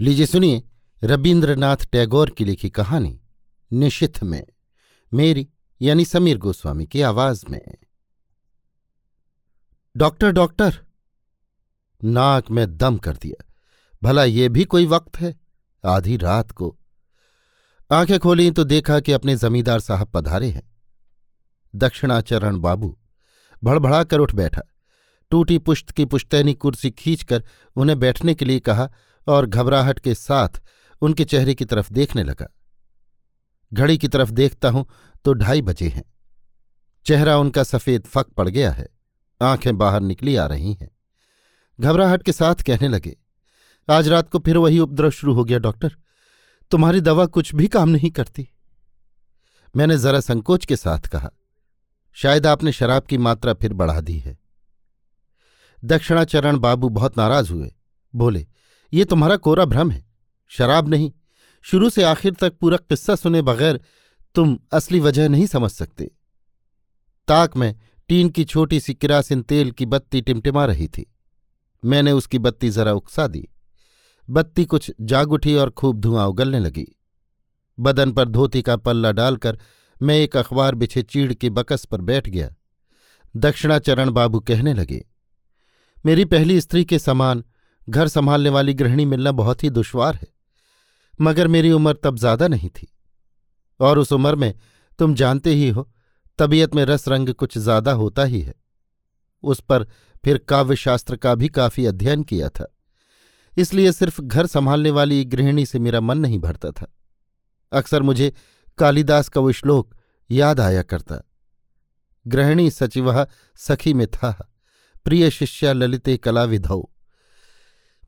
लीजिए सुनिए रविन्द्रनाथ टैगोर की लिखी कहानी निशिथ में, मेरी यानी समीर गोस्वामी की आवाज़ में। डॉक्टर डॉक्टर, नाक में दम कर दिया। भला ये भी कोई वक्त है? आधी रात को। आँखें खोली तो देखा कि अपने जमींदार साहब पधारे हैं। दक्षिणाचरण बाबू भड़भड़ा कर उठ बैठा। टूटी पुश्त की पुश्तैनी कुर्सी खींचकर उन्हें बैठने के लिए कहा और घबराहट के साथ उनके चेहरे की तरफ़ देखने लगा। घड़ी की तरफ़ देखता हूँ तो ढाई बजे हैं। चेहरा उनका सफ़ेद फक पड़ गया है। आँखें बाहर निकली आ रही हैं। घबराहट के साथ कहने लगे, आज रात को फिर वही उपद्रव शुरू हो गया, डॉक्टर। तुम्हारी दवा कुछ भी काम नहीं करती। मैंने जरा संकोच के साथ कहा, शायद आपने शराब की मात्रा फिर बढ़ा दी है। दक्षिणाचरण बाबू बहुत नाराज़ हुए। बोले ये तुम्हारा कोरा भ्रम है। शराब नहीं। शुरू से आखिर तक पूरा किस्सा सुने बगैर तुम असली वजह नहीं समझ सकते। ताक में टीन की छोटी सी किरासिन तेल की बत्ती टिमटिमा रही थी। मैंने उसकी बत्ती जरा उकसा दी। बत्ती कुछ जाग उठी और खूब धुआँ उगलने लगी। बदन पर धोती का पल्ला डालकर मैं एक अखबार बिछे चीड़ के बकस पर बैठ गया। दक्षिणाचरण बाबू कहने लगे, मेरी पहली स्त्री के समान घर संभालने वाली गृहिणी मिलना बहुत ही दुश्वार है। मगर मेरी उम्र तब ज़्यादा नहीं थी। और उस उम्र में तुम जानते ही हो, तबीयत में रस रंग कुछ ज़्यादा होता ही है। उस पर फिर काव्यशास्त्र का भी काफ़ी अध्ययन किया था। इसलिए सिर्फ़ घर संभालने वाली गृहिणी से मेरा मन नहीं भरता था। अक्सर मुझे कालिदास का वो श्लोक याद आया करता। गृहिणी सचिव सखी में था। प्रिय शिष्या ललिते कला विधौ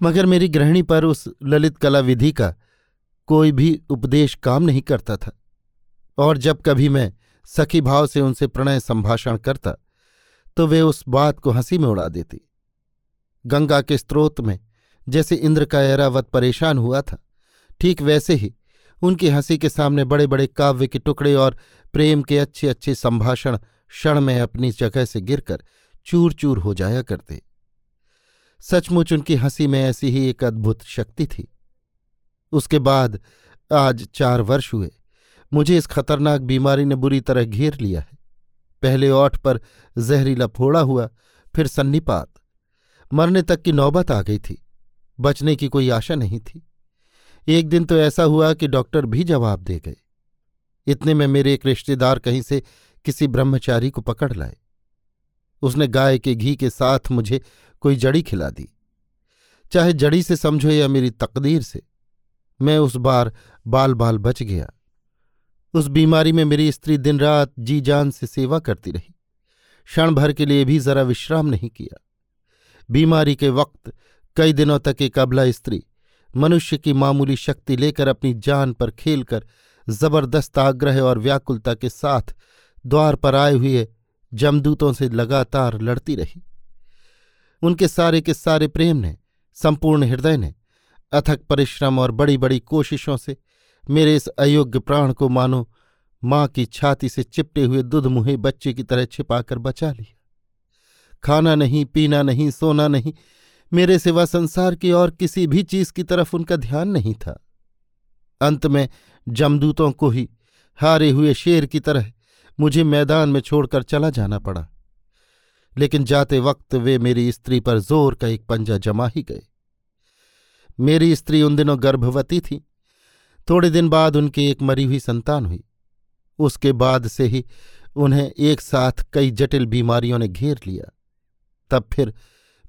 मगर मेरी गृहिणी पर उस ललित कला विधि का कोई भी उपदेश काम नहीं करता था। और जब कभी मैं सखी भाव से उनसे प्रणय संभाषण करता तो वे उस बात को हँसी में उड़ा देती। गंगा के स्रोत में जैसे इंद्र का ऐरावत परेशान हुआ था, ठीक वैसे ही उनकी हँसी के सामने बड़े बड़े काव्य के टुकड़े और प्रेम के अच्छे अच्छे संभाषण क्षण में अपनी जगह से गिरकर चूर चूर हो जाया करते। सचमुच उनकी हँसी में ऐसी ही एक अद्भुत शक्ति थी। उसके बाद आज चार वर्ष हुए। मुझे इस खतरनाक बीमारी ने बुरी तरह घेर लिया है। पहले ओठ पर जहरीला फोड़ा हुआ, फिर सन्निपात। मरने तक की नौबत आ गई थी। बचने की कोई आशा नहीं थी। एक दिन तो ऐसा हुआ कि डॉक्टर भी जवाब दे गए। इतने में मेरे एक रिश्तेदार कहीं से किसी ब्रह्मचारी को पकड़ लाए। उसने गाय के घी के साथ मुझे कोई जड़ी खिला दी। चाहे जड़ी से समझो या मेरी तकदीर से, मैं उस बार बाल बाल बच गया। उस बीमारी में मेरी स्त्री दिन रात जी जान से सेवा करती रही। क्षण भर के लिए भी जरा विश्राम नहीं किया। बीमारी के वक्त कई दिनों तक एक अबला स्त्री मनुष्य की मामूली शक्ति लेकर अपनी जान पर खेलकर ज़बरदस्त आग्रह और व्याकुलता के साथ द्वार पर आए हुए जमदूतों से लगातार लड़ती रही। उनके सारे के सारे प्रेम ने, संपूर्ण हृदय ने, अथक परिश्रम और बड़ी बड़ी कोशिशों से मेरे इस अयोग्य प्राण को मानो, माँ की छाती से चिपटे हुए दुधमुहे बच्चे की तरह छिपाकर बचा लिया। खाना नहीं, पीना नहीं, सोना नहीं, मेरे सिवा संसार की और किसी भी चीज़ की तरफ़ उनका ध्यान नहीं था। अंत में जमदूतों को ही हारे हुए शेर की तरह मुझे मैदान में छोड़कर चला जाना पड़ा। लेकिन जाते वक्त वे मेरी स्त्री पर ज़ोर का एक पंजा जमा ही गए। मेरी स्त्री उन दिनों गर्भवती थी। थोड़े दिन बाद उनकी एक मरी हुई संतान हुई। उसके बाद से ही उन्हें एक साथ कई जटिल बीमारियों ने घेर लिया। तब फिर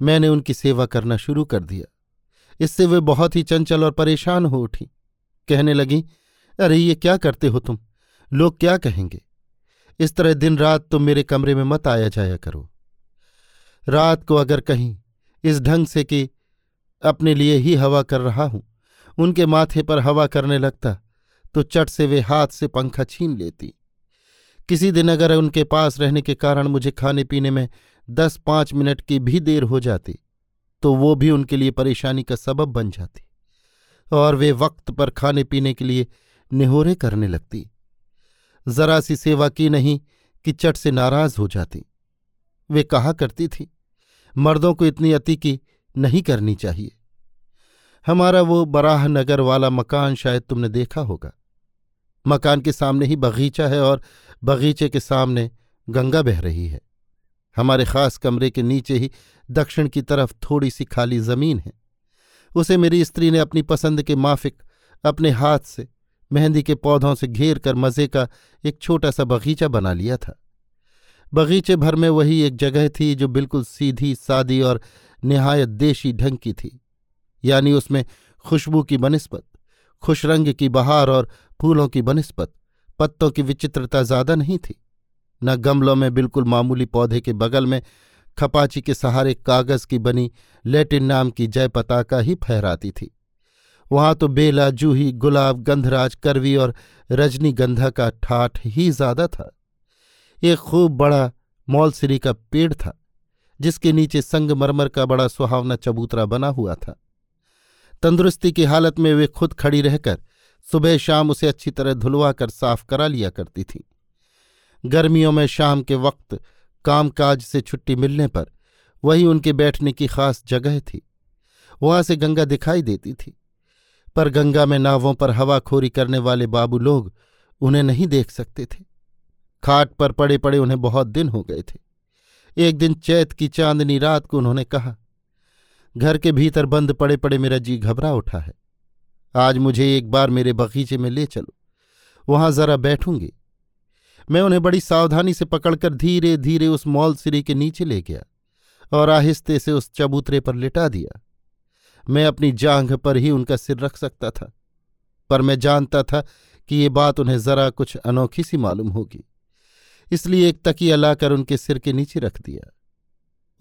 मैंने उनकी सेवा करना शुरू कर दिया। इससे वे बहुत ही चंचल और परेशान हो उठी। कहने लगी, अरे, ये क्या करते हो तुम? लोग क्या कहेंगे? इस तरह दिन रात तुम मेरे कमरे में मत आया जाया करो। रात को अगर कहीं इस ढंग से कि अपने लिए ही हवा कर रहा हूँ, उनके माथे पर हवा करने लगता तो चट से वे हाथ से पंखा छीन लेती। किसी दिन अगर उनके पास रहने के कारण मुझे खाने पीने में दस पाँच मिनट की भी देर हो जाती तो वो भी उनके लिए परेशानी का सबब बन जाती, और वे वक्त पर खाने पीने के लिए निहोरे करने लगती। जरा सी सेवा की नहीं कि चट से नाराज़ हो जाती। वे कहा करती थी मर्दों को इतनी अति की नहीं करनी चाहिए। हमारा वो बराह नगर वाला मकान शायद तुमने देखा होगा। मकान के सामने ही बगीचा है और बगीचे के सामने गंगा बह रही है। हमारे खास कमरे के नीचे ही दक्षिण की तरफ़ थोड़ी सी खाली ज़मीन है। उसे मेरी स्त्री ने अपनी पसंद के माफिक अपने हाथ से, मेहंदी के पौधों से घेर कर मज़े का एक छोटा सा बगीचा बना लिया था। बगीचे भर में वही एक जगह थी जो बिल्कुल सीधी, सादी और निहायत देशी ढंग की थी, यानी उसमें खुशबू की बनस्पत खुशरंग की बहार और फूलों की बनस्पत पत्तों की विचित्रता ज़्यादा नहीं थी। न गमलों में बिल्कुल मामूली पौधे के बगल में खपाची के सहारे कागज़ की बनी लेटिन नाम की जय पताका ही फहराती थी। वहाँ तो बेला, जूही, गुलाब, गंधराज, करवी और रजनीगंधा का ठाठ ही ज़्यादा था। एक खूब बड़ा मौलसिरी का पेड़ था, जिसके नीचे संगमरमर का बड़ा सुहावना चबूतरा बना हुआ था। तंदुरुस्ती की हालत में वे खुद खड़ी रहकर सुबह शाम उसे अच्छी तरह धुलवा कर साफ़ करा लिया करती थी। गर्मियों में शाम के वक्त कामकाज से छुट्टी मिलने पर वही उनके बैठने की खास जगह थी। वहाँ से गंगा दिखाई देती थी, पर गंगा में नावों पर हवाखोरी करने वाले बाबू लोग उन्हें नहीं देख सकते थे। खाट पर पड़े पड़े उन्हें बहुत दिन हो गए थे। एक दिन चैत की चांदनी रात को उन्होंने कहा, घर के भीतर बंद पड़े पड़े मेरा जी घबरा उठा है। आज मुझे एक बार मेरे बगीचे में ले चलो, वहाँ जरा बैठूँगी। मैं उन्हें बड़ी सावधानी से पकड़कर धीरे धीरे उस मॉल सिरी के नीचे ले गया और आहिस्ते से उस चबूतरे पर लिटा दिया। मैं अपनी जांघ पर ही उनका सिर रख सकता था, पर मैं जानता था कि ये बात उन्हें जरा कुछ अनोखी सी मालूम होगी। इसलिए एक तकिया लाकर उनके सिर के नीचे रख दिया।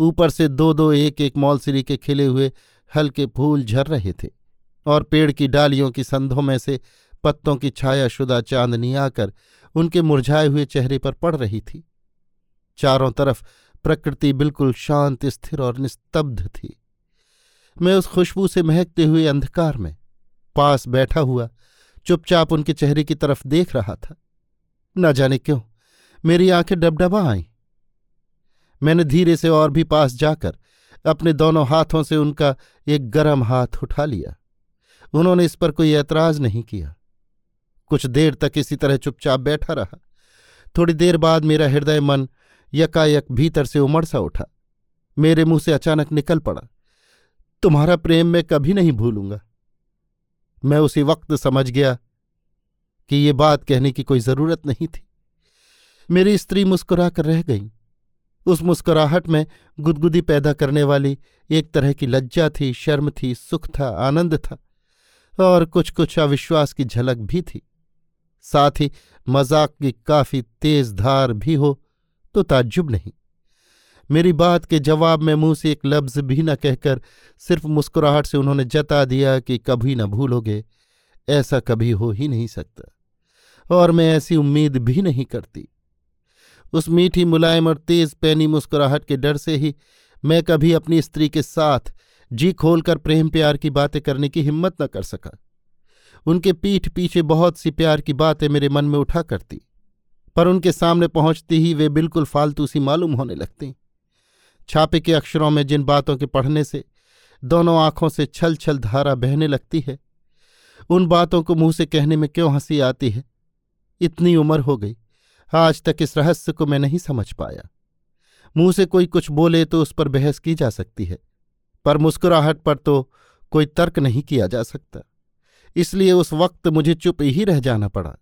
ऊपर से दो दो एक एक मौलसिरी के खिले हुए हल्के फूल झर रहे थे और पेड़ की डालियों की संधों में से पत्तों की छाया शुदा चांदनी आकर उनके मुरझाए हुए चेहरे पर पड़ रही थी। चारों तरफ़ प्रकृति बिल्कुल शांत, स्थिर और निस्तब्ध थी। मैं उस खुशबू से महकते हुए अंधकार में पास बैठा हुआ, चुपचाप उनके चेहरे की तरफ़ देख रहा था। न जाने क्यों मेरी आँखें डबडबा आईं मैंने धीरे से और भी पास जाकर अपने दोनों हाथों से उनका एक गरम हाथ उठा लिया। उन्होंने इस पर कोई ऐतराज नहीं किया। कुछ देर तक इसी तरह चुपचाप बैठा रहा। थोड़ी देर बाद मेरा हृदय मन यकायक भीतर से उमड़ सा उठा। मेरे मुँह से अचानक निकल पड़ा। तुम्हारा प्रेम मैं कभी नहीं भूलूँगा। मैं उसी वक्त समझ गया कि ये बात कहने की कोई ज़रूरत नहीं थी। मेरी स्त्री मुस्कुरा कर रह गई। उस मुस्कुराहट में गुदगुदी पैदा करने वाली एक तरह की लज्जा थी, शर्म थी, सुख था, आनंद था, और कुछ कुछ अविश्वास की झलक भी थी। साथ ही मज़ाक की काफ़ी तेज धार भी हो तो ताज्जुब नहीं। मेरी बात के जवाब में मुँह से एक लफ्ज भी न कहकर सिर्फ़ मुस्कुराहट से उन्होंने जता दिया कि कभी न भूलोगे, ऐसा कभी हो ही नहीं सकता, और मैं ऐसी उम्मीद भी नहीं करती। उस मीठी मुलायम और तेज पैनी मुस्कुराहट के डर से ही मैं कभी अपनी स्त्री के साथ जी खोलकर प्रेम प्यार की बातें करने की हिम्मत न कर सका। उनके पीठ पीछे बहुत सी प्यार की बातें मेरे मन में उठा करती, पर उनके सामने पहुँचती ही वे बिल्कुल फालतू सी मालूम होने लगती। छापे के अक्षरों में जिन बातों के पढ़ने से दोनों आँखों से छल छल धारा बहने लगती है, उन बातों को मुँह से कहने में क्यों हँसी आती है? इतनी उम्र हो गई। आज तक इस रहस्य को मैं नहीं समझ पाया। मुँह से कोई कुछ बोले तो उस पर बहस की जा सकती है, पर मुस्कुराहट पर तो कोई तर्क नहीं किया जा सकता। इसलिए उस वक्त मुझे चुप ही रह जाना पड़ा।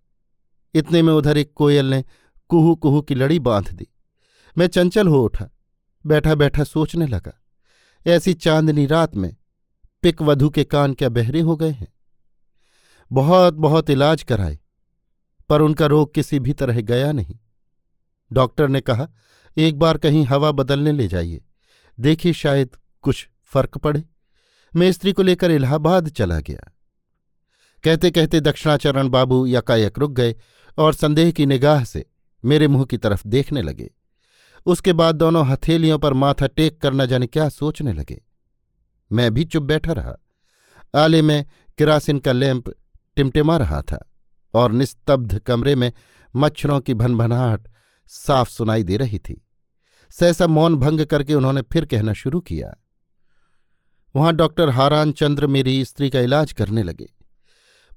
इतने में उधर एक कोयल ने कुहू कुहू की लड़ी बाँध दी। मैं चंचल हो उठा बैठा बैठा सोचने लगा। ऐसी चांदनी रात में पिक वधु के कान क्या बहरे हो गए हैं? बहुत बहुत इलाज कराए। पर उनका रोग किसी भी तरह गया नहीं। डॉक्टर ने कहा, एक बार कहीं हवा बदलने ले जाइए। देखिए शायद कुछ फ़र्क पड़े। मैं स्त्री को लेकर इलाहाबाद चला गया। कहते कहते दक्षिणाचरण बाबू यकायक रुक गए और संदेह की निगाह से मेरे मुँह की तरफ़ देखने लगे। उसके बाद दोनों हथेलियों पर माथा टेक कर न जाने क्या सोचने लगे। मैं भी चुप बैठा रहा। आले में किरासिन का लैंप टिमटिमा रहा था। और निस्तब्ध कमरे में मच्छरों की भनभनाहट साफ़ सुनाई दे रही थी। सहसा मौन भंग करके उन्होंने फिर कहना शुरू किया। वहाँ डॉक्टर हारान चंद्र मेरी स्त्री का इलाज करने लगे।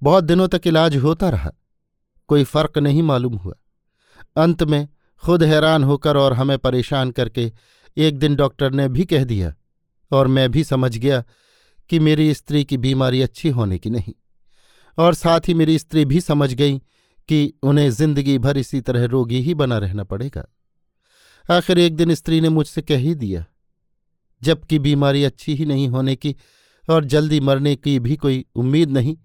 बहुत दिनों तक इलाज होता रहा। कोई फ़र्क नहीं मालूम हुआ। अंत में खुद हैरान होकर और हमें परेशान करके एक दिन डॉक्टर ने भी कह दिया और मैं भी समझ गया कि मेरी स्त्री की बीमारी अच्छी होने की नहीं। और साथ ही मेरी स्त्री भी समझ गई कि उन्हें ज़िंदगी भर इसी तरह रोगी ही बना रहना पड़ेगा। आखिर एक दिन स्त्री ने मुझसे कह ही दिया, जबकि बीमारी अच्छी ही नहीं होने की और जल्दी मरने की भी कोई उम्मीद नहीं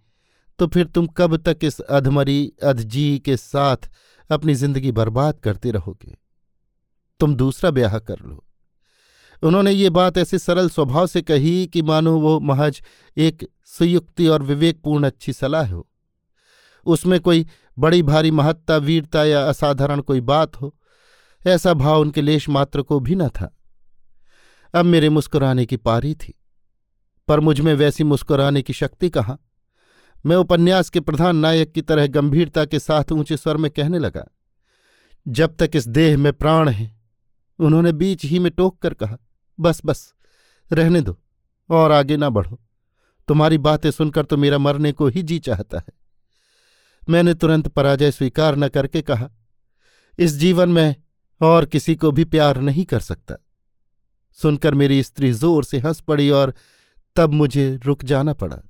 तो फिर तुम कब तक इस अधमरी, अधजी के साथ अपनी ज़िंदगी बर्बाद करते रहोगे? तुम दूसरा ब्याह कर लो। उन्होंने ये बात ऐसे सरल स्वभाव से कही कि मानो वो महज एक सुयुक्ति और विवेकपूर्ण अच्छी सलाह हो। उसमें कोई बड़ी भारी महत्ता, वीरता या असाधारण कोई बात हो, ऐसा भाव उनके लेश मात्र को भी न था। अब मेरे मुस्कुराने की पारी थी, पर मुझमें वैसी मुस्कुराने की शक्ति कहाँ? मैं उपन्यास के प्रधान नायक की तरह गंभीरता के साथ ऊँचे स्वर में कहने लगा, जब तक इस देह में प्राण है, उन्होंने बीच ही में टोक कर कहा बस बस, रहने दो और आगे ना बढ़ो। तुम्हारी बातें सुनकर तो मेरा मरने को ही जी चाहता है। मैंने तुरंत पराजय स्वीकार न करके कहा, इस जीवन में और किसी को भी प्यार नहीं कर सकता। सुनकर मेरी स्त्री ज़ोर से हंस पड़ी और तब मुझे रुक जाना पड़ा।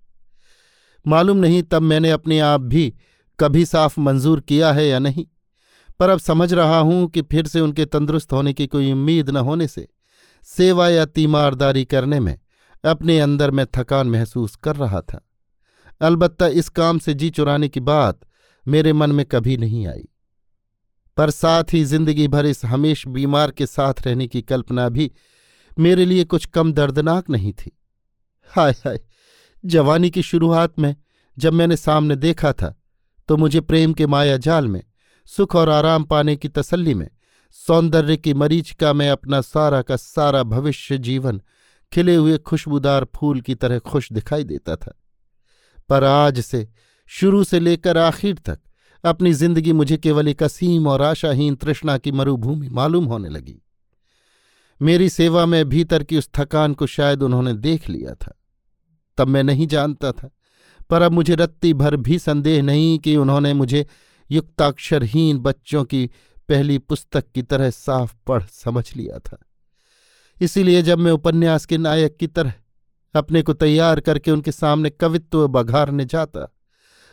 मालूम नहीं तब मैंने अपने आप भी कभी साफ़ मंजूर किया है या नहीं, पर अब समझ रहा हूँ कि फिर से उनके तंदुरुस्त होने की कोई उम्मीद न होने से सेवा या तीमारदारी करने में अपने अंदर में थकान महसूस कर रहा था। अलबत्ता इस काम से जी चुराने की बात मेरे मन में कभी नहीं आई। पर साथ ही ज़िंदगी भर इस हमेश बीमार के साथ रहने की कल्पना भी मेरे लिए कुछ कम दर्दनाक नहीं थी। हाय हाय, जवानी की शुरुआत में जब मैंने सामने देखा था तो मुझे प्रेम के माया जाल में सुख और आराम पाने की तसल्ली में सौंदर्य की मरीच का मैं अपना सारा का सारा भविष्य जीवन खिले हुए खुशबूदार फूल की तरह खुश दिखाई देता था। पर आज से, शुरू से लेकर आखिर तक, अपनी ज़िंदगी मुझे केवल एक असीम और आशाहीन तृष्णा की मरुभूमि मालूम होने लगी। मेरी सेवा में भीतर की उस थकान को शायद उन्होंने देख लिया था। तब मैं नहीं जानता था, पर अब मुझे रत्ती भर भी संदेह नहीं कि उन्होंने मुझे युक्ताक्षरहीन बच्चों की पहली पुस्तक की तरह साफ़ पढ़ समझ लिया था। इसीलिए जब मैं उपन्यास के नायक की तरह अपने को तैयार करके उनके सामने कवित्व बघारने जाता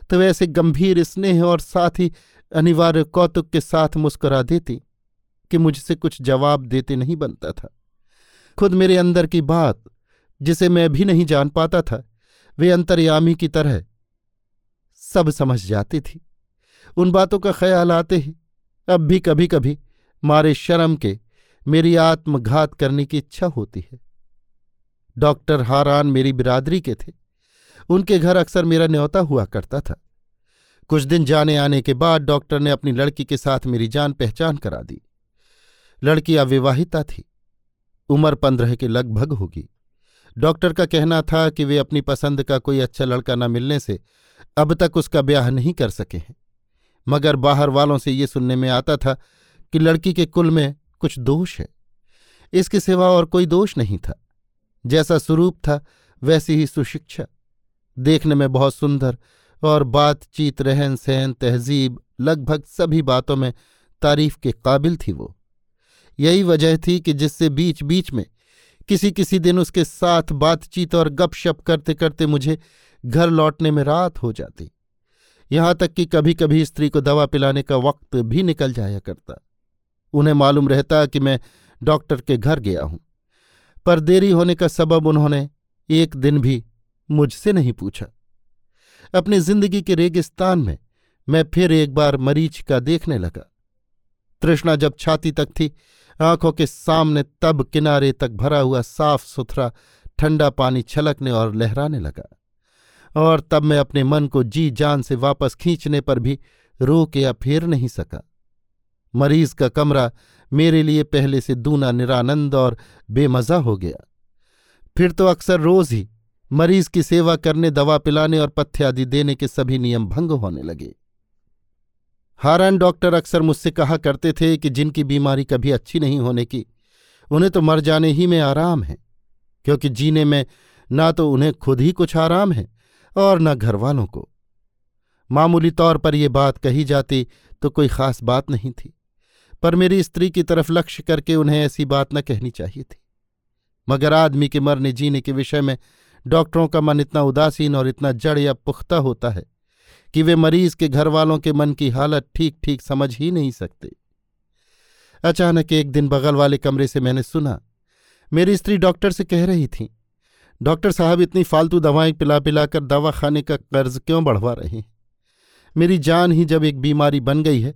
तो वैसे गंभीर स्नेह और साथ ही अनिवार्य कौतुक के साथ मुस्कुरा देती कि मुझसे कुछ जवाब देते नहीं बनता था। खुद मेरे अंदर की बात, जिसे मैं भी नहीं जान पाता था, वे अंतर्यामी की तरह सब समझ जाती थी। उन बातों का ख्याल आते ही अब भी कभी कभी मारे शर्म के मेरी आत्मघात करने की इच्छा होती है। डॉक्टर हारान मेरी बिरादरी के थे। उनके घर अक्सर मेरा न्योता हुआ करता था। कुछ दिन जाने आने के बाद डॉक्टर ने अपनी लड़की के साथ मेरी जान पहचान करा दी। लड़की अविवाहिता थी। उम्र पंद्रह के लगभग होगी। डॉक्टर का कहना था कि वे अपनी पसंद का कोई अच्छा लड़का न मिलने से अब तक उसका ब्याह नहीं कर सके हैं। मगर बाहर वालों से ये सुनने में आता था कि लड़की के कुल में कुछ दोष है। इसके सिवा और कोई दोष नहीं था। जैसा स्वरूप था, वैसी ही सुशिक्षा। देखने में बहुत सुंदर और बातचीत रहन सहन तहजीब, लगभग सभी बातों में तारीफ़ के काबिल थी वो। यही वजह थी कि जिससे बीच बीच में किसी किसी दिन उसके साथ बातचीत और गपशप करते करते मुझे घर लौटने में रात हो जाती। यहाँ तक कि कभी कभी स्त्री को दवा पिलाने का वक्त भी निकल जाया करता। उन्हें मालूम रहता कि मैं डॉक्टर के घर गया हूँ। पर देरी होने का सबब उन्होंने एक दिन भी मुझसे नहीं पूछा। अपनी ज़िंदगी के रेगिस्तान में मैं फिर एक बार मरीच का देखने लगा। तृष्णा जब छाती तक थी, आँखों के सामने तब किनारे तक भरा हुआ साफ़ सुथरा ठंडा पानी छलकने और लहराने लगा। और तब मैं अपने मन को जी जान से वापस खींचने पर भी रोक या फेर नहीं सका। मरीज़ का कमरा मेरे लिए पहले से दूना निरानंद और बेमजा हो गया। फिर तो अक्सर रोज ही मरीज़ की सेवा करने, दवा पिलाने और पथ्य आदि देने के सभी नियम भंग होने लगे। हारान डॉक्टर अक्सर मुझसे कहा करते थे कि जिनकी बीमारी कभी अच्छी नहीं होने की, उन्हें तो मर जाने ही में आराम है, क्योंकि जीने में ना तो उन्हें खुद ही कुछ आराम है और न घर वालों को। मामूली तौर पर ये बात कही जाती तो कोई खास बात नहीं थी, पर मेरी स्त्री की तरफ़ लक्ष्य करके उन्हें ऐसी बात न कहनी चाहिए थी। मगर आदमी के मरने जीने के विषय में डॉक्टरों का मन इतना उदासीन और इतना जड़ या पुख्ता होता है कि वे मरीज़ के घर वालों के मन की हालत ठीक ठीक समझ ही नहीं सकते। अचानक एक दिन बगल वाले कमरे से मैंने सुना, मेरी स्त्री डॉक्टर से कह रही थी डॉक्टर साहब इतनी फालतू दवाएँ पिला पिलाकर दवा खाने का कर्ज क्यों बढ़वा रहे हैं? मेरी जान ही जब एक बीमारी बन गई है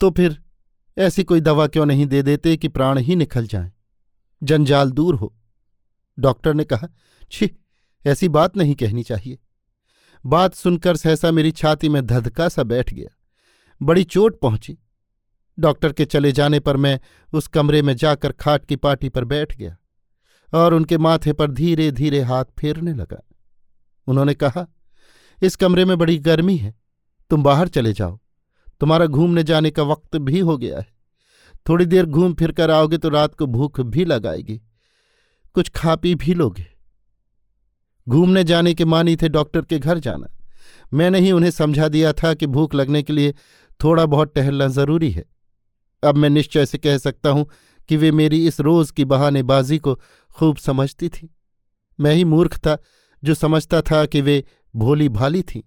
तो फिर ऐसी कोई दवा क्यों नहीं दे देते कि प्राण ही निकल जाए? जंजाल दूर हो। डॉक्टर ने कहा, छी, ऐसी बात नहीं कहनी चाहिए। बात सुनकर सहसा मेरी छाती में धधका सा बैठ गया। बड़ी चोट पहुँची। डॉक्टर के चले जाने पर मैं उस कमरे में जाकर खाट की पाटी पर बैठ गया। और उनके माथे पर धीरे धीरे हाथ फेरने लगा। उन्होंने कहा, इस कमरे में बड़ी गर्मी है, तुम बाहर चले जाओ। तुम्हारा घूमने जाने का वक्त भी हो गया है। थोड़ी देर घूम फिर कर आओगे तो रात को भूख भी लगाएगी। कुछ खा पी भी लोगे। घूमने जाने के मानी थे डॉक्टर के घर जाना। मैंने ही उन्हें समझा दिया था कि भूख लगने के लिए थोड़ा बहुत टहलना ज़रूरी है। अब मैं निश्चय से कह सकता हूँ कि वे मेरी इस रोज की बहानेबाजी को खूब समझती थी। मैं ही मूर्ख था जो समझता था कि वे भोली भाली थीं।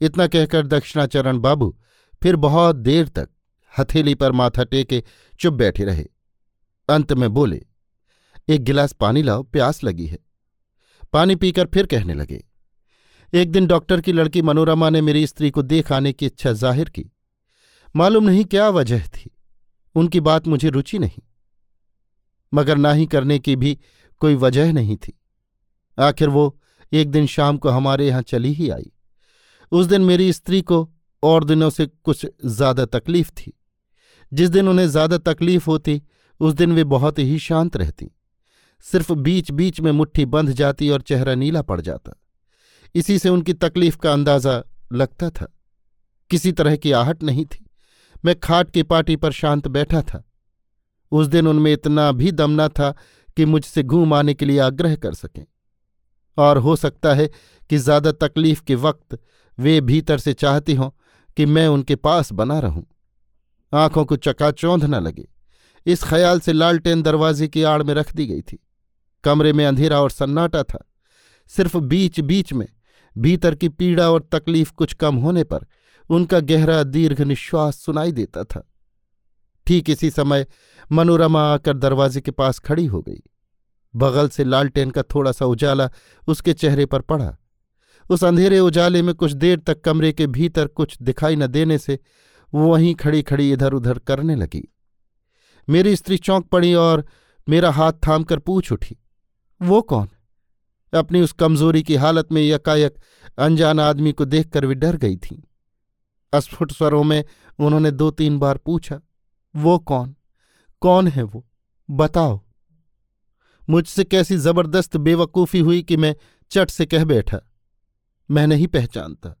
इतना कहकर दक्षिणाचरण बाबू फिर बहुत देर तक हथेली पर माथा टेके चुप बैठे रहे। अंत में बोले, एक गिलास पानी लाओ, प्यास लगी है। पानी पीकर फिर कहने लगे, एक दिन डॉक्टर की लड़की मनोरमा ने मेरी स्त्री को देख आने की इच्छा ज़ाहिर की। मालूम नहीं क्या वजह थी। उनकी बात मुझे रुचि नहीं। मगर ना ही करने की भी कोई वजह नहीं थी। आखिर वो एक दिन शाम को हमारे यहाँ चली ही आई। उस दिन मेरी स्त्री को और दिनों से कुछ ज़्यादा तकलीफ़ थी। जिस दिन उन्हें ज़्यादा तकलीफ़ होती, उस दिन वे बहुत ही शांत रहती। सिर्फ़ बीच बीच में मुट्ठी बंध जाती और चेहरा नीला पड़ जाता। इसी से उनकी तकलीफ़ का अंदाज़ा लगता था। किसी तरह की आहट नहीं थी। मैं खाट की पाटी पर शांत बैठा था। उस दिन उनमें इतना भी दम न था कि मुझसे घूम आने के लिए आग्रह कर सकें। और हो सकता है कि ज़्यादा तकलीफ़ के वक्त वे भीतर से चाहती हों कि मैं उनके पास बना रहूँ। आँखों को चकाचौंध न लगे। इस ख्याल से लालटेन दरवाजे की आड़ में रख दी गई थी। कमरे में अंधेरा और सन्नाटा था। सिर्फ़ बीच बीच में भीतर की पीड़ा और तकलीफ़ कुछ कम होने पर उनका गहरा दीर्घ निश्वास सुनाई देता था। ठीक इसी समय मनोरमा आकर दरवाजे के पास खड़ी हो गई। बगल से लालटेन का थोड़ा सा उजाला उसके चेहरे पर पड़ा। उस अंधेरे उजाले में कुछ देर तक कमरे के भीतर कुछ दिखाई न देने से वो वहीं खड़ी खड़ी इधर उधर करने लगी। मेरी स्त्री चौंक पड़ी और मेरा हाथ थाम कर पूछ उठी, वो कौन? अपनी उस कमज़ोरी की हालत में यकायक, अनजान आदमी को देखकर वे डर गई थीं। अस्फुट स्वरों में उन्होंने दो तीन बार पूछा वो कौन? कौन है वो? बताओ। मुझसे कैसी ज़बरदस्त बेवकूफ़ी हुई कि मैं चट से कह बैठा? मैं नहीं पहचानता।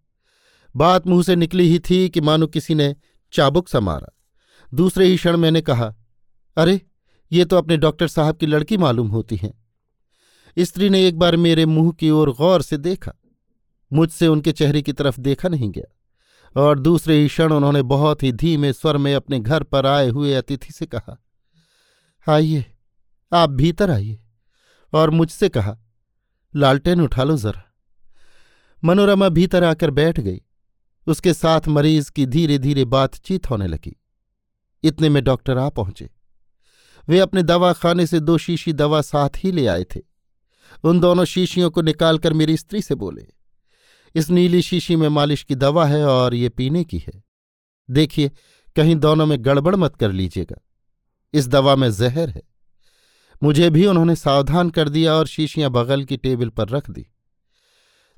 बात मुँह से निकली ही थी कि मानो किसी ने चाबुक सा मारा। दूसरे ही क्षण मैंने कहा, अरे, ये तो अपने डॉक्टर साहब की लड़की मालूम होती हैं। स्त्री ने एक बार मेरे मुँह की ओर गौर से देखा। मुझसे उनके चेहरे की तरफ़ देखा नहीं गया। और दूसरे ही क्षण उन्होंने बहुत ही धीमे स्वर में अपने घर पर आए हुए अतिथि से कहा, आइए, आप भीतर आइए। और मुझसे कहा, लालटेन उठा लो जरा। मनोरमा भीतर आकर बैठ गई। उसके साथ मरीज़ की धीरे धीरे बातचीत होने लगी। इतने में डॉक्टर आ पहुँचे। वे अपने दवा खाने से दो शीशी दवा साथ ही ले आए थे। उन दोनों शीशियों को निकालकर मेरी स्त्री से बोले इस नीली शीशी में मालिश की दवा है और ये पीने की है। देखिए, कहीं दोनों में गड़बड़ मत कर लीजिएगा। इस दवा में जहर है। मुझे भी उन्होंने सावधान कर दिया और शीशियाँ बगल की टेबल पर रख दी।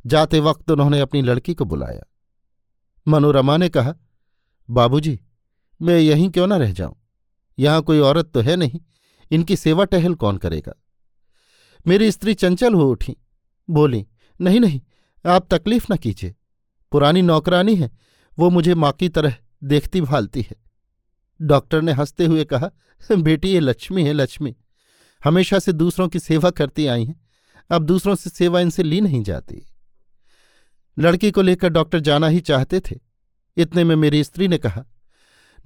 जाते वक्त उन्होंने अपनी लड़की को बुलाया। मनोरमा ने कहा, बाबूजी, मैं यहीं क्यों ना रह जाऊँ? यहाँ कोई औरत तो है नहीं। इनकी सेवा टहल कौन करेगा? मेरी स्त्री चंचल हो उठी। बोली, नहीं नहीं आप तकलीफ़ न कीजिए। पुरानी नौकरानी है, वो मुझे माँ की तरह देखती भालती है। डॉक्टर ने हँसते हुए कहा, बेटी, ये लक्ष्मी है, लक्ष्मी। हमेशा से दूसरों की सेवा करती आई हैं। अब दूसरों से सेवा इनसे ली नहीं जाती। लड़की को लेकर डॉक्टर जाना ही चाहते थे। इतने में मेरी स्त्री ने कहा,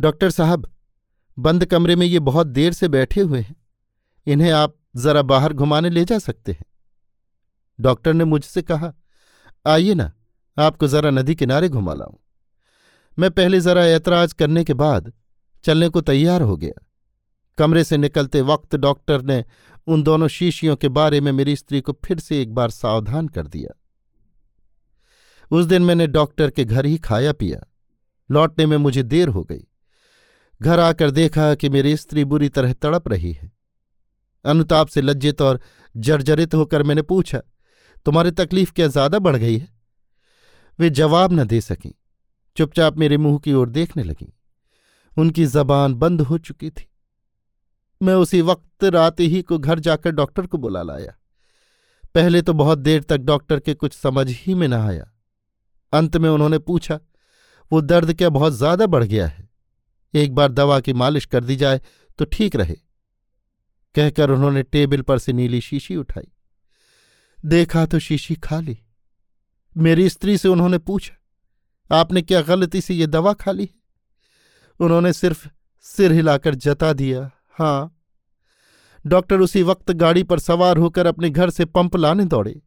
डॉक्टर साहब, बंद कमरे में ये बहुत देर से बैठे हुए हैं। इन्हें आप जरा बाहर घुमाने ले जा सकते हैं। डॉक्टर ने मुझसे कहा आइए ना, आपको जरा नदी किनारे घुमा लाऊं। मैं पहले जरा ऐतराज करने के बाद चलने को तैयार हो गया। कमरे से निकलते वक्त डॉक्टर ने उन दोनों शीशियों के बारे में मेरी स्त्री को फिर से एक बार सावधान कर दिया। उस दिन मैंने डॉक्टर के घर ही खाया पिया। लौटने में मुझे देर हो गई। घर आकर देखा कि मेरी स्त्री बुरी तरह तड़प रही है। अनुताप से लज्जित और जर्जरित होकर मैंने पूछा तुम्हारी तकलीफ़ क्या ज़्यादा बढ़ गई है? वे जवाब न दे सकी। चुपचाप मेरे मुँह की ओर देखने लगी। उनकी जबान बंद हो चुकी थी। मैं उसी वक्त रात ही को घर जाकर डॉक्टर को बुला लाया। पहले तो बहुत देर तक डॉक्टर के कुछ समझ ही में न आया। अंत में उन्होंने पूछा, वो दर्द क्या बहुत ज़्यादा बढ़ गया है? एक बार दवा की मालिश कर दी जाए तो ठीक रहे। कहकर उन्होंने टेबल पर से नीली शीशी उठाई। देखा तो शीशी खाली मेरी स्त्री से उन्होंने पूछा, आपने क्या गलती से ये दवा खा ली उन्होंने सिर्फ़ सिर हिलाकर जता दिया हाँ। डॉक्टर उसी वक्त गाड़ी पर सवार होकर अपने घर से पंप लाने दौड़े।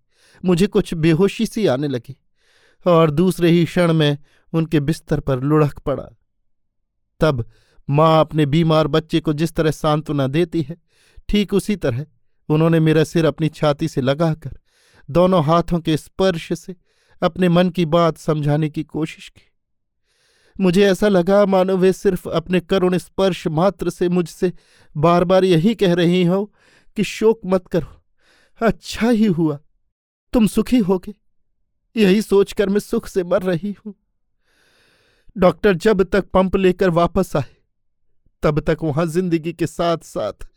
मुझे कुछ बेहोशी सी आने लगी और दूसरे ही क्षण में उनके बिस्तर पर लुढ़क पड़ा। तब माँ अपने बीमार बच्चे को जिस तरह सांत्वना देती है, ठीक उसी तरह उन्होंने मेरा सिर अपनी छाती से लगाकर दोनों हाथों के स्पर्श से अपने मन की बात समझाने की कोशिश की। मुझे ऐसा लगा, मानो वे सिर्फ़ अपने करुण स्पर्श मात्र से मुझसे बार बार यही कह रही हो कि शोक मत करो। अच्छा ही हुआ। तुम सुखी होगे। यही सोचकर मैं सुख से मर रही हूँ। डॉक्टर जब तक पंप लेकर वापस आए, तब तक वहाँ ज़िंदगी के साथ साथ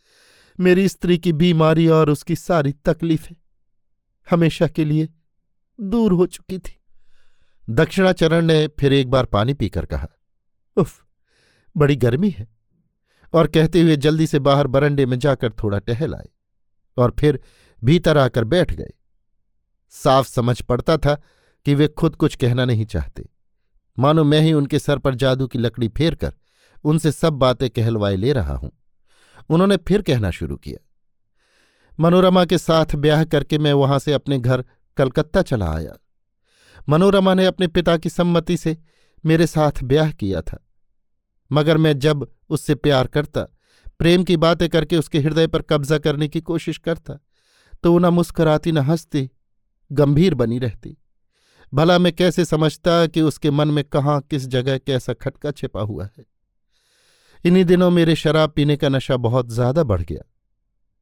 मेरी स्त्री की बीमारी और उसकी सारी तकलीफें हमेशा के लिए दूर हो चुकी थी। दक्षिणाचरण ने फिर एक बार पानी पीकर कहा, उफ, बड़ी गर्मी है। और कहते हुए जल्दी से बाहर बरंडे में जाकर थोड़ा टहल आए और फिर भीतर आकर बैठ गए। साफ़ समझ पड़ता था कि वे खुद कुछ कहना नहीं चाहते। मानो मैं ही उनके सर पर जादू की लकड़ी फेर कर उनसे सब बातें कहलवाए ले रहा हूँ। उन्होंने फिर कहना शुरू किया मनोरमा के साथ ब्याह करके मैं वहाँ से अपने घर कलकत्ता चला आया। मनोरमा ने अपने पिता की सम्मति से मेरे साथ ब्याह किया था। मगर मैं जब उससे प्यार करता, प्रेम की बातें करके उसके हृदय पर कब्जा करने की कोशिश करता तो वो न मुस्कराती, न हंसती, गंभीर बनी रहती। भला मैं कैसे समझता कि उसके मन में कहाँ, किस जगह कैसा खटका छिपा हुआ है। इन्हीं दिनों मेरे शराब पीने का नशा बहुत ज़्यादा बढ़ गया।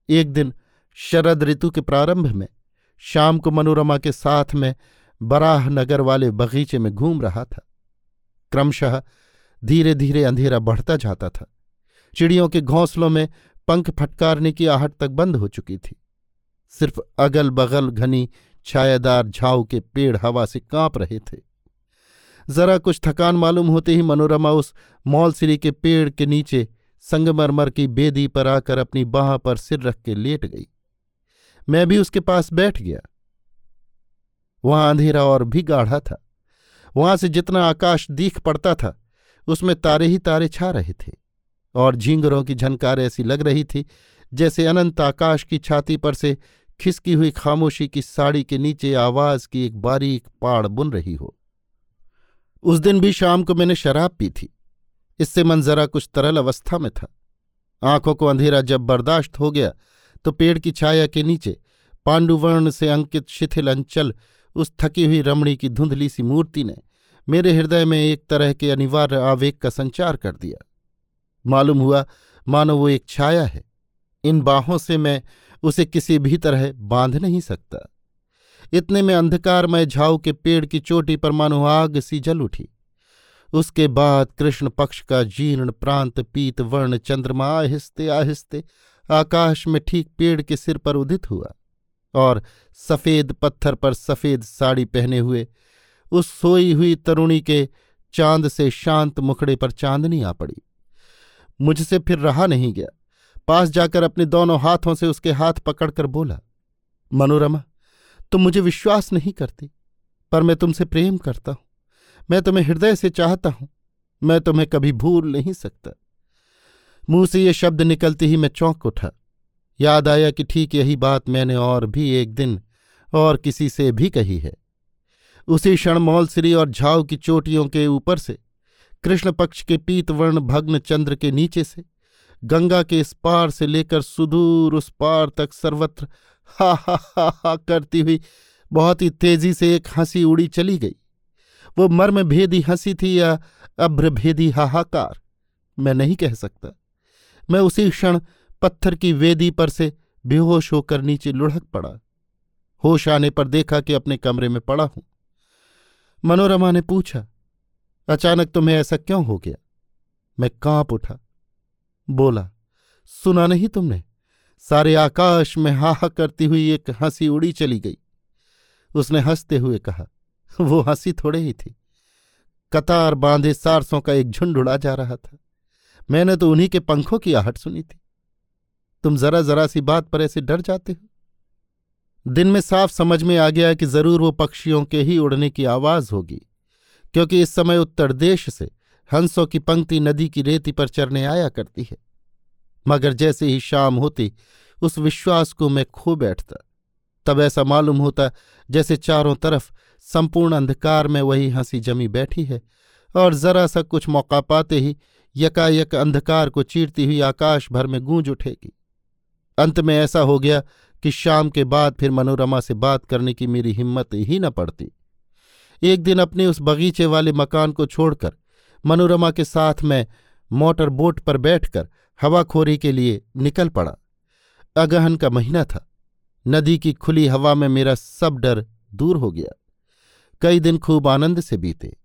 एक दिन शरद ऋतु के प्रारंभ में, शाम को मनोरमा के साथ में बराह नगर वाले बगीचे में घूम रहा था। क्रमशः धीरे धीरे अंधेरा बढ़ता जाता था। चिड़ियों के घोंसलों में पंख फटकारने की आहट तक बंद हो चुकी थी। सिर्फ़ अगल बगल घनी छायादार झाऊ के पेड़ हवा से काँप रहे थे। जरा कुछ थकान मालूम होते ही मनोरमा उस मौलसिरी के पेड़ के नीचे संगमरमर की बेदी पर आकर अपनी बाह पर सिर रख के लेट गई। मैं भी उसके पास बैठ गया। वहाँ अंधेरा और भी गाढ़ा था। वहाँ से जितना आकाश दीख पड़ता था, उसमें तारे ही तारे छा रहे थे और झींगरों की झनकार ऐसी लग रही थी जैसे अनंत आकाश की छाती पर से खिसकी हुई खामोशी की साड़ी के नीचे आवाज़ की एक बारीक पाड़ बुन रही हो। उस दिन भी शाम को मैंने शराब पी थी। इससे मन जरा कुछ तरल अवस्था में था। आँखों को अंधेरा जब बर्दाश्त हो गया तो पेड़ की छाया के नीचे पांडुवर्ण से अंकित शिथिल अंचल, उस थकी हुई रमणी की धुंधली सी मूर्ति ने मेरे हृदय में एक तरह के अनिवार्य आवेग का संचार कर दिया। मालूम हुआ, मानो वो एक छाया है। इन बाहों से मैं उसे किसी भी तरह बाँध नहीं सकता। इतने में अंधकारमय झाऊ के पेड़ की चोटी पर मानो आग सी जल उठी। उसके बाद कृष्ण पक्ष का जीर्ण प्रांत पीत वर्ण चंद्रमा आहिस्ते आहिस्ते आकाश में ठीक पेड़ के सिर पर उदित हुआ और सफ़ेद पत्थर पर सफ़ेद साड़ी पहने हुए उस सोई हुई तरुणी के चाँद से शांत मुखड़े पर चांदनी आ पड़ी। मुझसे फिर रहा नहीं गया। पास जाकर अपने दोनों हाथों से उसके हाथ पकड़कर बोला, मनोरमा, तुम मुझे विश्वास नहीं करती, पर मैं तुमसे प्रेम करता हूँ। मैं तुम्हें हृदय से चाहता हूँ। मैं तुम्हें कभी भूल नहीं सकता। मुँह से ये शब्द निकलते ही मैं चौंक उठा। याद आया कि ठीक यही बात मैंने और भी एक दिन और किसी से भी कही है। उसी क्षण मौलश्री और झाव की चोटियों के ऊपर से, कृष्ण पक्ष के पीतवर्ण भग्न चंद्र के नीचे से, गंगा के इस पार से लेकर सुदूर उस पार तक सर्वत्र हा हा हा हा करती हुई बहुत ही तेज़ी से एक हँसी उड़ी चली गई। वो मर्म भेदी हँसी थी या अभ्रभेदी हाहाकार? मैं नहीं कह सकता। मैं उसी क्षण पत्थर की वेदी पर से बेहोश होकर नीचे लुढ़क पड़ा। होश आने पर देखा कि अपने कमरे में पड़ा हूँ। मनोरमा ने पूछा, अचानक तुम्हें ऐसा क्यों हो गया? मैं काँप उठा। बोला, सुना नहीं तुमने? सारे आकाश में हाहा करती हुई एक हँसी उड़ी चली गई। उसने हँसते हुए कहा, वो हँसी थोड़े ही थी। कतार बांधे सारसों का एक झुंड उड़ा जा रहा था। मैंने तो उन्हीं के पंखों की आहट सुनी थी। तुम जरा जरा सी बात पर ऐसे डर जाते हो। दिन में साफ़ समझ में आ गया कि ज़रूर वो पक्षियों के ही उड़ने की आवाज़ होगी, क्योंकि इस समय उत्तर देश से हंसों की पंक्ति नदी की रेती पर चरने आया करती है। मगर जैसे ही शाम होती, उस विश्वास को मैं खो बैठता। तब ऐसा मालूम होता जैसे चारों तरफ़ संपूर्ण अंधकार में वही हँसी जमी बैठी है, और जरा सा कुछ मौका पाते ही यकायक अंधकार को चीरती हुई आकाश भर में गूंज उठेगी। अंत में ऐसा हो गया कि शाम के बाद फिर मनोरमा से बात करने की मेरी हिम्मत ही न पड़ती। एक दिन अपने उस बगीचे वाले मकान को छोड़कर मनोरमा के साथ मैं मोटर बोट पर बैठकर हवाखोरी के लिए निकल पड़ा। अगहन का महीना था। नदी की खुली हवा में मेरा सब डर दूर हो गया। कई दिन खूब आनंद से बीते।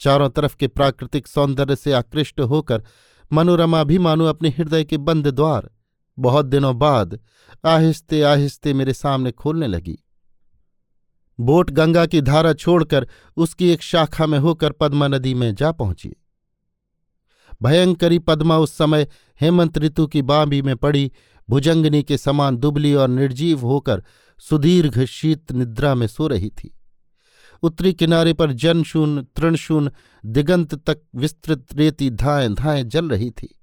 चारों तरफ़ के प्राकृतिक सौंदर्य से आकृष्ट होकर मनोरमा भी मानो अपने हृदय के बंद द्वार। बहुत दिनों बाद आहिस्ते आहिस्ते मेरे सामने खोलने लगी। बोट गंगा की धारा छोड़कर उसकी एक शाखा में होकर पद्मा नदी में जा पहुँची। भयंकरी पद्मा उस समय हेमंत ऋतु की बांबी में पड़ी, भुजंगनी के समान दुबली और निर्जीव होकर सुदीर्घ शीत निद्रा में सो रही थी। उत्तरी किनारे पर जनशून, तृणशून, दिगंत तक विस्तृत रेती धाएँ धाएँ जल रही थी।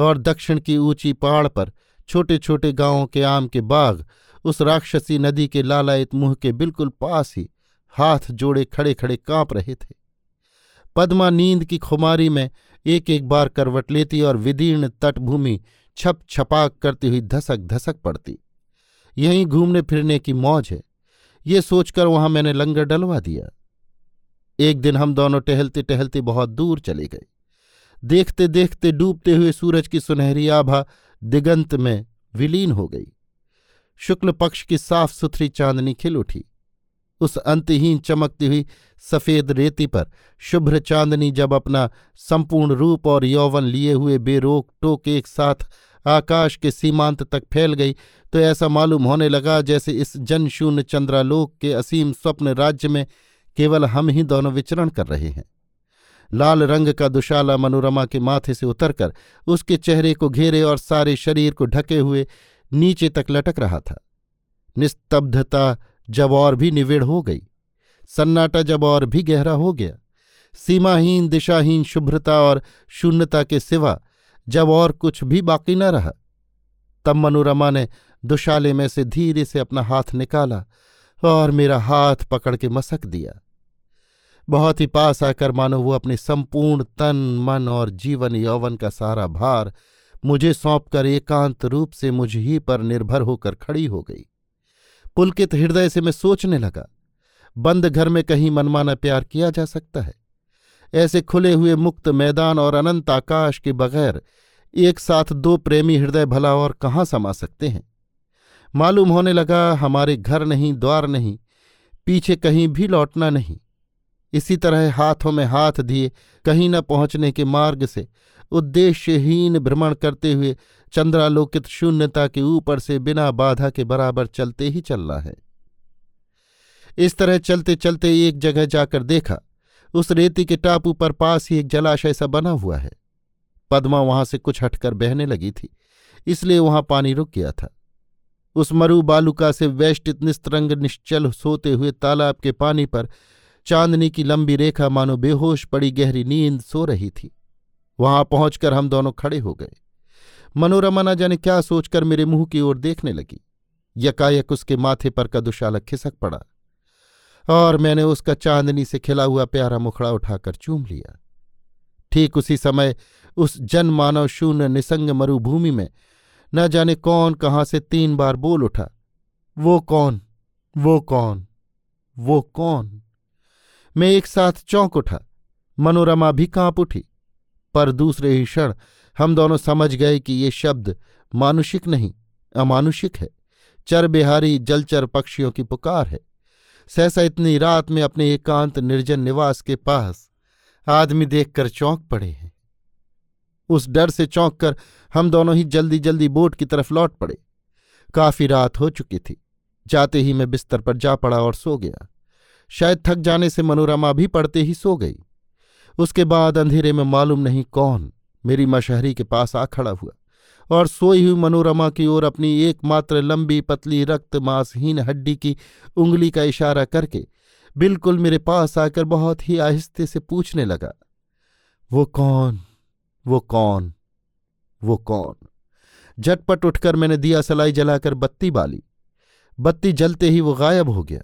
और दक्षिण की ऊँची पहाड़ पर छोटे छोटे गाँवों के आम के बाग, उस राक्षसी नदी के लालायत मुँह के बिल्कुल पास ही हाथ जोड़े खड़े खड़े काँप रहे थे। पद्मा नींद की खुमारी में एक एक बार करवट लेती और विदीर्ण तटभूमि छप छपाक करती हुई धसक धसक पड़ती। यहीं घूमने फिरने की मौज है। ये सोचकर वहाँ मैंने लंगर डलवा दिया। एक दिन हम दोनों टहलते टहलते बहुत दूर चले गए। देखते देखते डूबते हुए सूरज की सुनहरी आभा दिगंत में विलीन हो गई। शुक्ल पक्ष की साफ़ सुथरी चांदनी खिल उठी। उस अंतहीन चमकती हुई सफ़ेद रेती पर शुभ्र चांदनी जब अपना संपूर्ण रूप और यौवन लिए हुए बेरोक टोक एक साथ आकाश के सीमांत तक फैल गई तो ऐसा मालूम होने लगा जैसे इस जनशून्य चंद्रालोक के असीम स्वप्न राज्य में केवल हम ही दोनों विचरण कर रहे हैं। लाल रंग का दुशाला मनोरमा के माथे से उतरकर उसके चेहरे को घेरे और सारे शरीर को ढके हुए नीचे तक लटक रहा था। निस्तब्धता जब और भी निविड़ हो गई, सन्नाटा जब और भी गहरा हो गया, सीमाहीन, दिशाहीन, शुभ्रता और शून्यता के सिवा जब और कुछ भी बाकी न रहा। तब मनोरमा ने दुशाले में से धीरे से अपना हाथ निकाला और मेरा हाथ पकड़ के मसक दिया। बहुत ही पास आकर मानो वो अपने संपूर्ण तन, मन और जीवन यौवन का सारा भार मुझे सौंपकर एकांत रूप से मुझ ही पर निर्भर होकर खड़ी हो गई। पुलकित हृदय से मैं सोचने लगा, बंद घर में कहीं मनमाना प्यार किया जा सकता है? ऐसे खुले हुए मुक्त मैदान और अनंत आकाश के बगैर एक साथ दो प्रेमी हृदय भला और कहाँ समा सकते हैं? मालूम होने लगा, हमारे घर नहीं, द्वार नहीं, पीछे कहीं भी लौटना नहीं। इसी तरह हाथों में हाथ दिए कहीं न पहुँचने के मार्ग से उद्देश्यहीन भ्रमण करते हुए चंद्रालोकित शून्यता के ऊपर से बिना बाधा के बराबर चलते ही चलना है। इस तरह चलते चलते एक जगह जाकर देखा उस रेती के टापू पर पास ही एक जलाशय सा बना हुआ है। पद्मा वहाँ से कुछ हटकर बहने लगी थी, इसलिए वहाँ पानी रुक गया था। उस मरु बालुका से वैष्टित निस्तरंग निश्चल सोते हुए तालाब के पानी पर चांदनी की लंबी रेखा मानो बेहोश पड़ी गहरी नींद सो रही थी। वहाँ पहुंचकर हम दोनों खड़े हो गए। मनोरमा न जाने क्या सोचकर मेरे मुँह की ओर देखने लगी। यकायक उसके माथे पर का दुशाला खिसक पड़ा। और मैंने उसका चांदनी से खिला हुआ प्यारा मुखड़ा उठाकर चूम लिया। ठीक उसी समय उस जनमानव शून्य निसंग मरुभूमि में न जाने कौन कहाँ से तीन बार बोल उठा, वो कौन? वो कौन? वो कौन? मैं एक साथ चौंक उठा, मनोरमा भी काँप उठी, पर दूसरे ही क्षण हम दोनों समझ गए कि ये शब्द मानुषिक नहीं, अमानुषिक है। चर बिहारी जलचर पक्षियों की पुकार है। सहसा इतनी रात में अपने एकांत निर्जन निवास के पास आदमी देखकर चौंक पड़े हैं। उस डर से चौंक कर हम दोनों ही जल्दी जल्दी बोट की तरफ़ लौट पड़े। काफ़ी रात हो चुकी थी। जाते ही मैं बिस्तर पर जा पड़ा और सो गया। शायद थक जाने से मनोरमा भी पड़ते ही सो गई। उसके बाद अंधेरे में मालूम नहीं कौन मेरी मशहरी के पास आ खड़ा हुआ। और सोई हुई मनोरमा की ओर अपनी एकमात्र लंबी पतली रक्त मांसहीन हड्डी की उंगली का इशारा करके बिल्कुल मेरे पास आकर बहुत ही आहिस्ते से पूछने लगा, वो कौन? वो कौन? वो कौन? झटपट उठकर मैंने दिया सलाई जलाकर बत्ती बाली। बत्ती जलते ही वो गायब हो गया।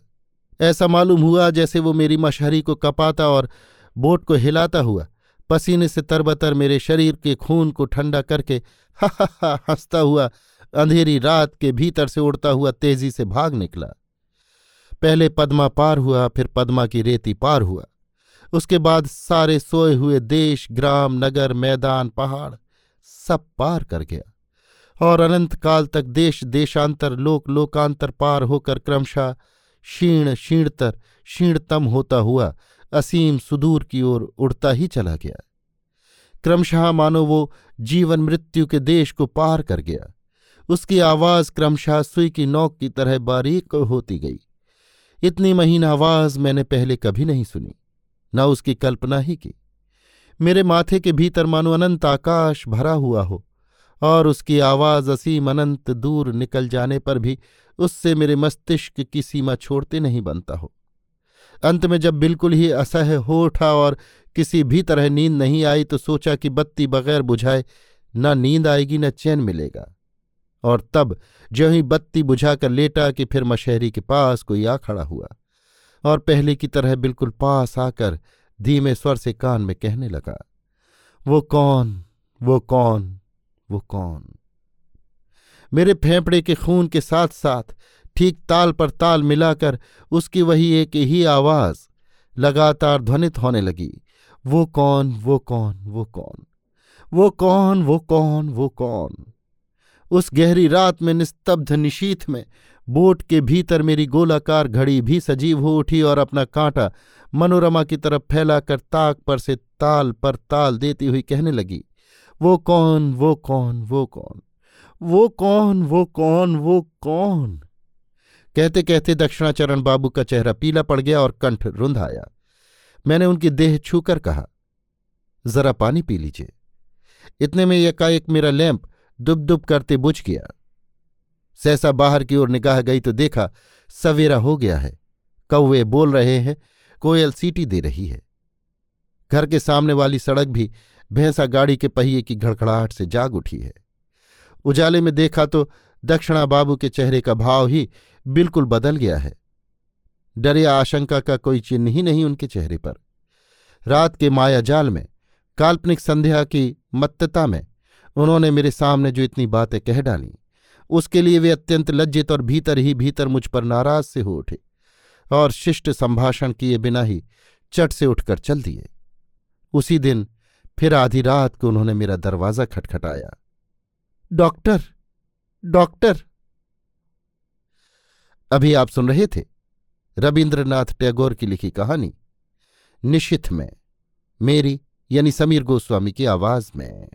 ऐसा मालूम हुआ जैसे वो मेरी मशहरी को कपाता और बोट को हिलाता हुआ पसीने से तरबतर मेरे शरीर के खून को ठंडा करके हा हंसता हुआ अंधेरी रात के भीतर से उड़ता हुआ तेज़ी से भाग निकला। पहले पद्मा पार हुआ, फिर पद्मा की रेती पार हुआ। उसके बाद सारे सोए हुए देश, ग्राम, नगर, मैदान, पहाड़ सब पार कर गया। और अनंत काल तक देश, देशांतर, लोक, लोकांतर पार होकर क्रमशः क्षीण क्षीणतर क्षीणतम होता हुआ असीम सुदूर की ओर उड़ता ही चला गया। क्रमशः मानो वो जीवन मृत्यु के देश को पार कर गया। उसकी आवाज़ क्रमशः सुई की नोक की तरह बारीक होती गई। इतनी महीन आवाज़ मैंने पहले कभी नहीं सुनी, न उसकी कल्पना ही की। मेरे माथे के भीतर मानो अनंत आकाश भरा हुआ हो, और उसकी आवाज़ असीम अनंत दूर निकल जाने पर भी उससे मेरे मस्तिष्क की सीमा छोड़ते नहीं बनता हो। अंत में जब बिल्कुल ही असह्य हो उठा और किसी भी तरह नींद नहीं आई तो सोचा कि बत्ती बगैर बुझाए न नींद आएगी, न चैन मिलेगा। और तब जो ही बत्ती बुझाकर लेटा कि फिर मशहरी के पास कोई आ खड़ा हुआ और पहले की तरह बिल्कुल पास आकर धीमे स्वर से कान में कहने लगा, वो कौन? वो कौन? वो कौन? मेरे फेफड़े के खून के साथ साथ ठीक ताल पर ताल मिलाकर उसकी वही एक ही आवाज़ लगातार ध्वनित होने लगी। वो कौन वो कौन वो कौन? वो कौन वो कौन वो कौन? उस गहरी रात में निस्तब्ध निशीथ में बोट के भीतर मेरी गोलाकार घड़ी भी सजीव हो उठी और अपना कांटा मनोरमा की तरफ़ फैलाकर ताक पर से ताल पर ताल देती हुई कहने लगी, वो कौन वो कौन वो कौन? वो कौन वो कौन वो कौन? कहते कहते दक्षिणाचरण बाबू का चेहरा पीला पड़ गया और कंठ रुंध आया मैंने उनकी देह छूकर कहा, जरा पानी पी लीजिए। इतने में एकाएक मेरा लैंप दुब दुब करते बुझ गया। सहसा बाहर की ओर निगाह गई तो देखा, सवेरा हो गया है। कौवे बोल रहे हैं, कोयल सीटी दे रही है। घर के सामने वाली सड़क भी भैंसा गाड़ी के पहिए की घड़खड़ाहट से जाग उठी है। उजाले में देखा तो दक्षिणा बाबू के चेहरे का भाव ही बिल्कुल बदल गया है। डर या आशंका का कोई चिन्ह ही नहीं उनके चेहरे पर। रात के माया जाल में, काल्पनिक संध्या की मत्तता में, उन्होंने मेरे सामने जो इतनी बातें कह डाली, उसके लिए वे अत्यंत लज्जित और भीतर ही भीतर मुझ पर नाराज़ से हो उठे और शिष्ट संभाषण किए बिना ही चट से उठकर चल दिए। उसी दिन फिर आधी रात को उन्होंने मेरा दरवाज़ा खटखटाया। डॉक्टर! डॉक्टर! अभी आप सुन रहे थे रविन्द्रनाथ टैगोर की लिखी कहानी निशित में, मेरी यानी समीर गोस्वामी की आवाज़ में।